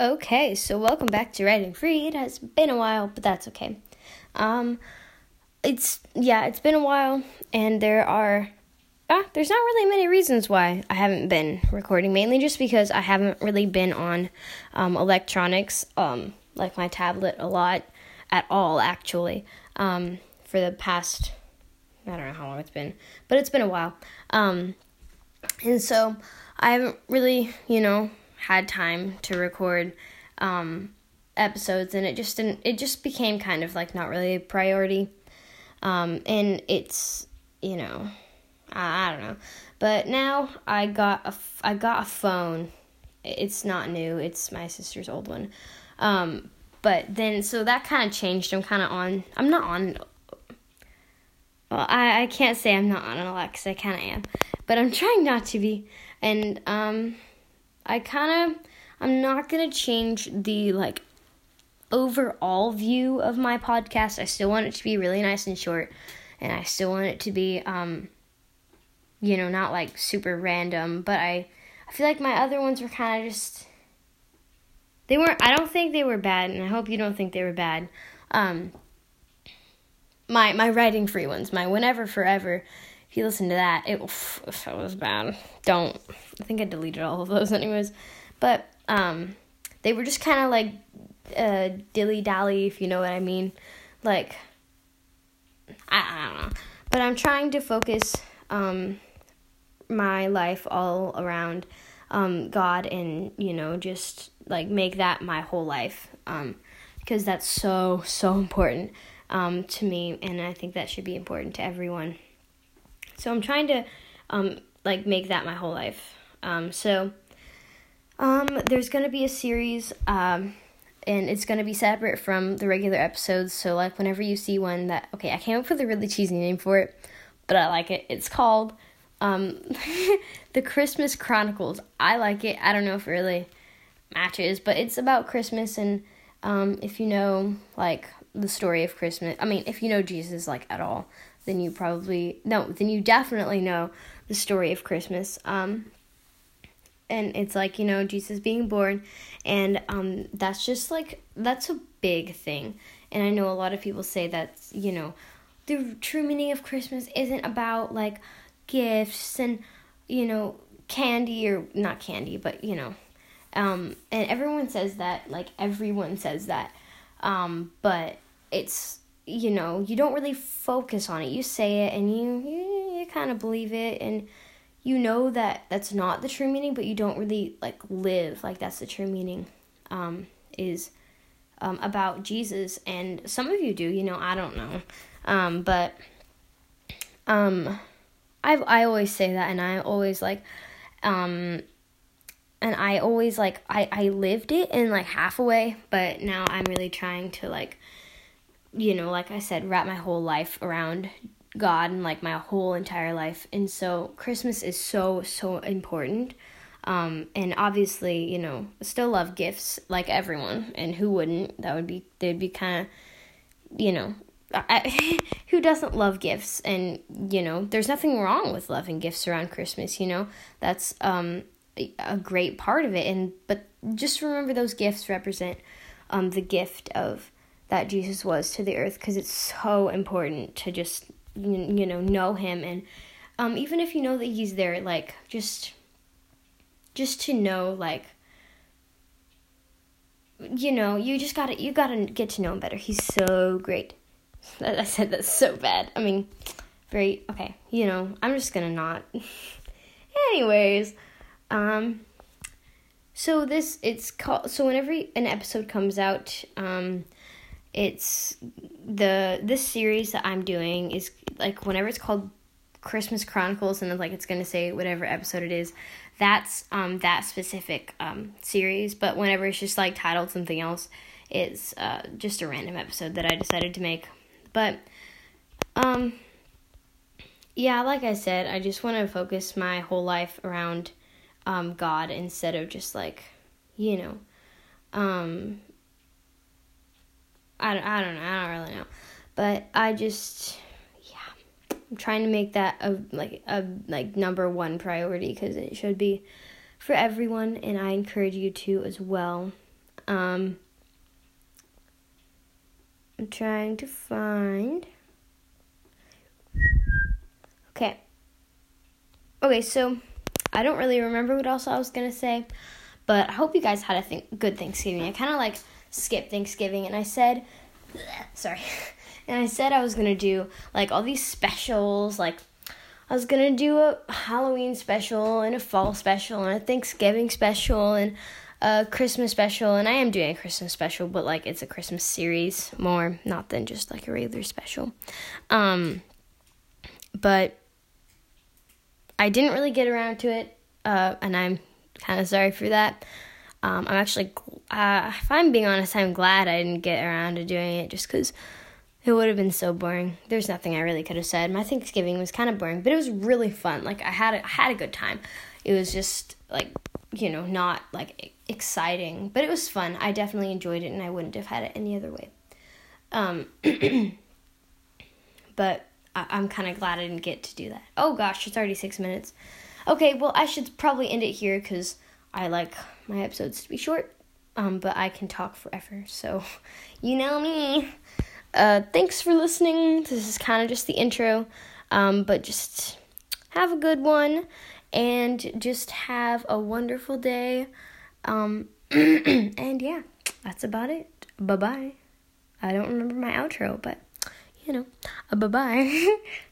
Okay, so welcome back to Writing Free. It has been a while, but that's okay. Um, it's yeah, it's been a while, and there are ah, there's not really many reasons why I haven't been recording. Mainly just because I haven't really been on um, electronics, um, like my tablet, a lot at all. Actually, um, for the past I don't know how long it's been, but it's been a while. Um, and so I haven't really, you know, had time to record um, episodes, and it just didn't. It just became kind of like not really a priority. Um, and it's you know, I, I don't know, but now I got a I got a phone. It's not new. It's my sister's old one. Um, but then so that kind of changed. I'm kind of on. I'm not on. Well, I I can't say I'm not on Alexa. I kind of am, but I'm trying not to be. And um, I kind of I'm not going to change the like overall view of my podcast. I still want it to be really nice and short and I still want it to be um you know, not like super random, but I I feel like my other ones were kind of just they weren't I don't think they were bad and I hope you don't think they were bad. Um my my writing free ones, my whenever forever you listen to that, it, it was bad. Don't. I think I deleted all of those anyways. But um, they were just kind of like uh, dilly dally, if you know what I mean. Like, I, I don't know. But I'm trying to focus um, my life all around um, God and, you know, just like make that my whole life. Um, because that's so, so important um, to me, and I think that should be important to everyone. So I'm trying to um, like make that my whole life. Um, so um, there's gonna be a series, um, and it's gonna be separate from the regular episodes. So like whenever you see one that okay, I came up with a really cheesy name for it, but I like it. It's called um, the Christmas Chronicles. I like it. I don't know if it really matches, but it's about Christmas and um, if you know like the story of Christmas, I mean, if you know Jesus like at all, then you probably no, then you definitely know the story of Christmas. Um, and it's like you know Jesus being born, and um, that's just like that's a big thing. And I know a lot of people say that you know the true meaning of Christmas isn't about like gifts and you know candy or not candy, but you know, um, and everyone says that like everyone says that, um, but it's you know, you don't really focus on it. You say it and you you, you kind of believe it and you know that that's not the true meaning, but you don't really like live like that's the true meaning. Um, is um, about Jesus, and some of you do. You know, I don't know, um, but um, I I always say that, and I always like, um, and I always like I I lived it in like half a way, but now I'm really trying to like you know, like I said, wrap my whole life around God and like my whole entire life. And so Christmas is so, so important. Um, and obviously, you know, still love gifts like everyone. And who wouldn't? That would be, they'd be kind of, you know, I, who doesn't love gifts? And, you know, there's nothing wrong with loving gifts around Christmas, you know? That's um, a great part of it. And, but just remember those gifts represent um, the gift of that Jesus was to the earth because it's so important to just you know know him. And um, even if you know that he's there like just just to know like you know you just gotta you gotta get to know him better. He's so great. I said that's so bad. I mean very okay you know i'm just gonna not. Anyways um so this it's called so whenever an episode comes out um it's the this series that I'm doing is like whenever it's called Christmas Chronicles and like it's gonna say whatever episode it is, that's um that specific um series. But whenever it's just like titled something else, it's uh just a random episode that I decided to make. But um yeah, like I said, I just want to focus my whole life around um God instead of just like you know um I, I don't know. I don't really know. But I just yeah, I'm trying to make that a like a like number one priority cuz it should be for everyone and I encourage you to as well. Um, I'm trying to find. Okay. Okay, so I don't really remember what else I was gonna say, but I hope you guys had a th- good Thanksgiving. I kind of like skipped Thanksgiving, and I said, sorry, and I said I was gonna do like all these specials, like I was gonna do a Halloween special and a fall special and a Thanksgiving special and a Christmas special, and I am doing a Christmas special, but like it's a Christmas series more, not than just like a regular special. Um, but I didn't really get around to it, uh, and I'm kind of sorry for that. Um, I'm actually, uh, if I'm being honest, I'm glad I didn't get around to doing it just because it would have been so boring. There's nothing I really could have said. My Thanksgiving was kind of boring, but it was really fun. Like I had a, I had a good time. It was just like you know not like exciting, but it was fun. I definitely enjoyed it, and I wouldn't have had it any other way. Um, but I- I'm kind of glad I didn't get to do that. Oh gosh, it's already six minutes. Okay, well, I should probably end it here because I like my episodes to be short, um, but I can talk forever, so you know me. Uh, thanks for listening. This is kind of just the intro, um, but just have a good one and just have a wonderful day. Um, and yeah, that's about it. Bye bye. I don't remember my outro, but you know, uh, bye bye.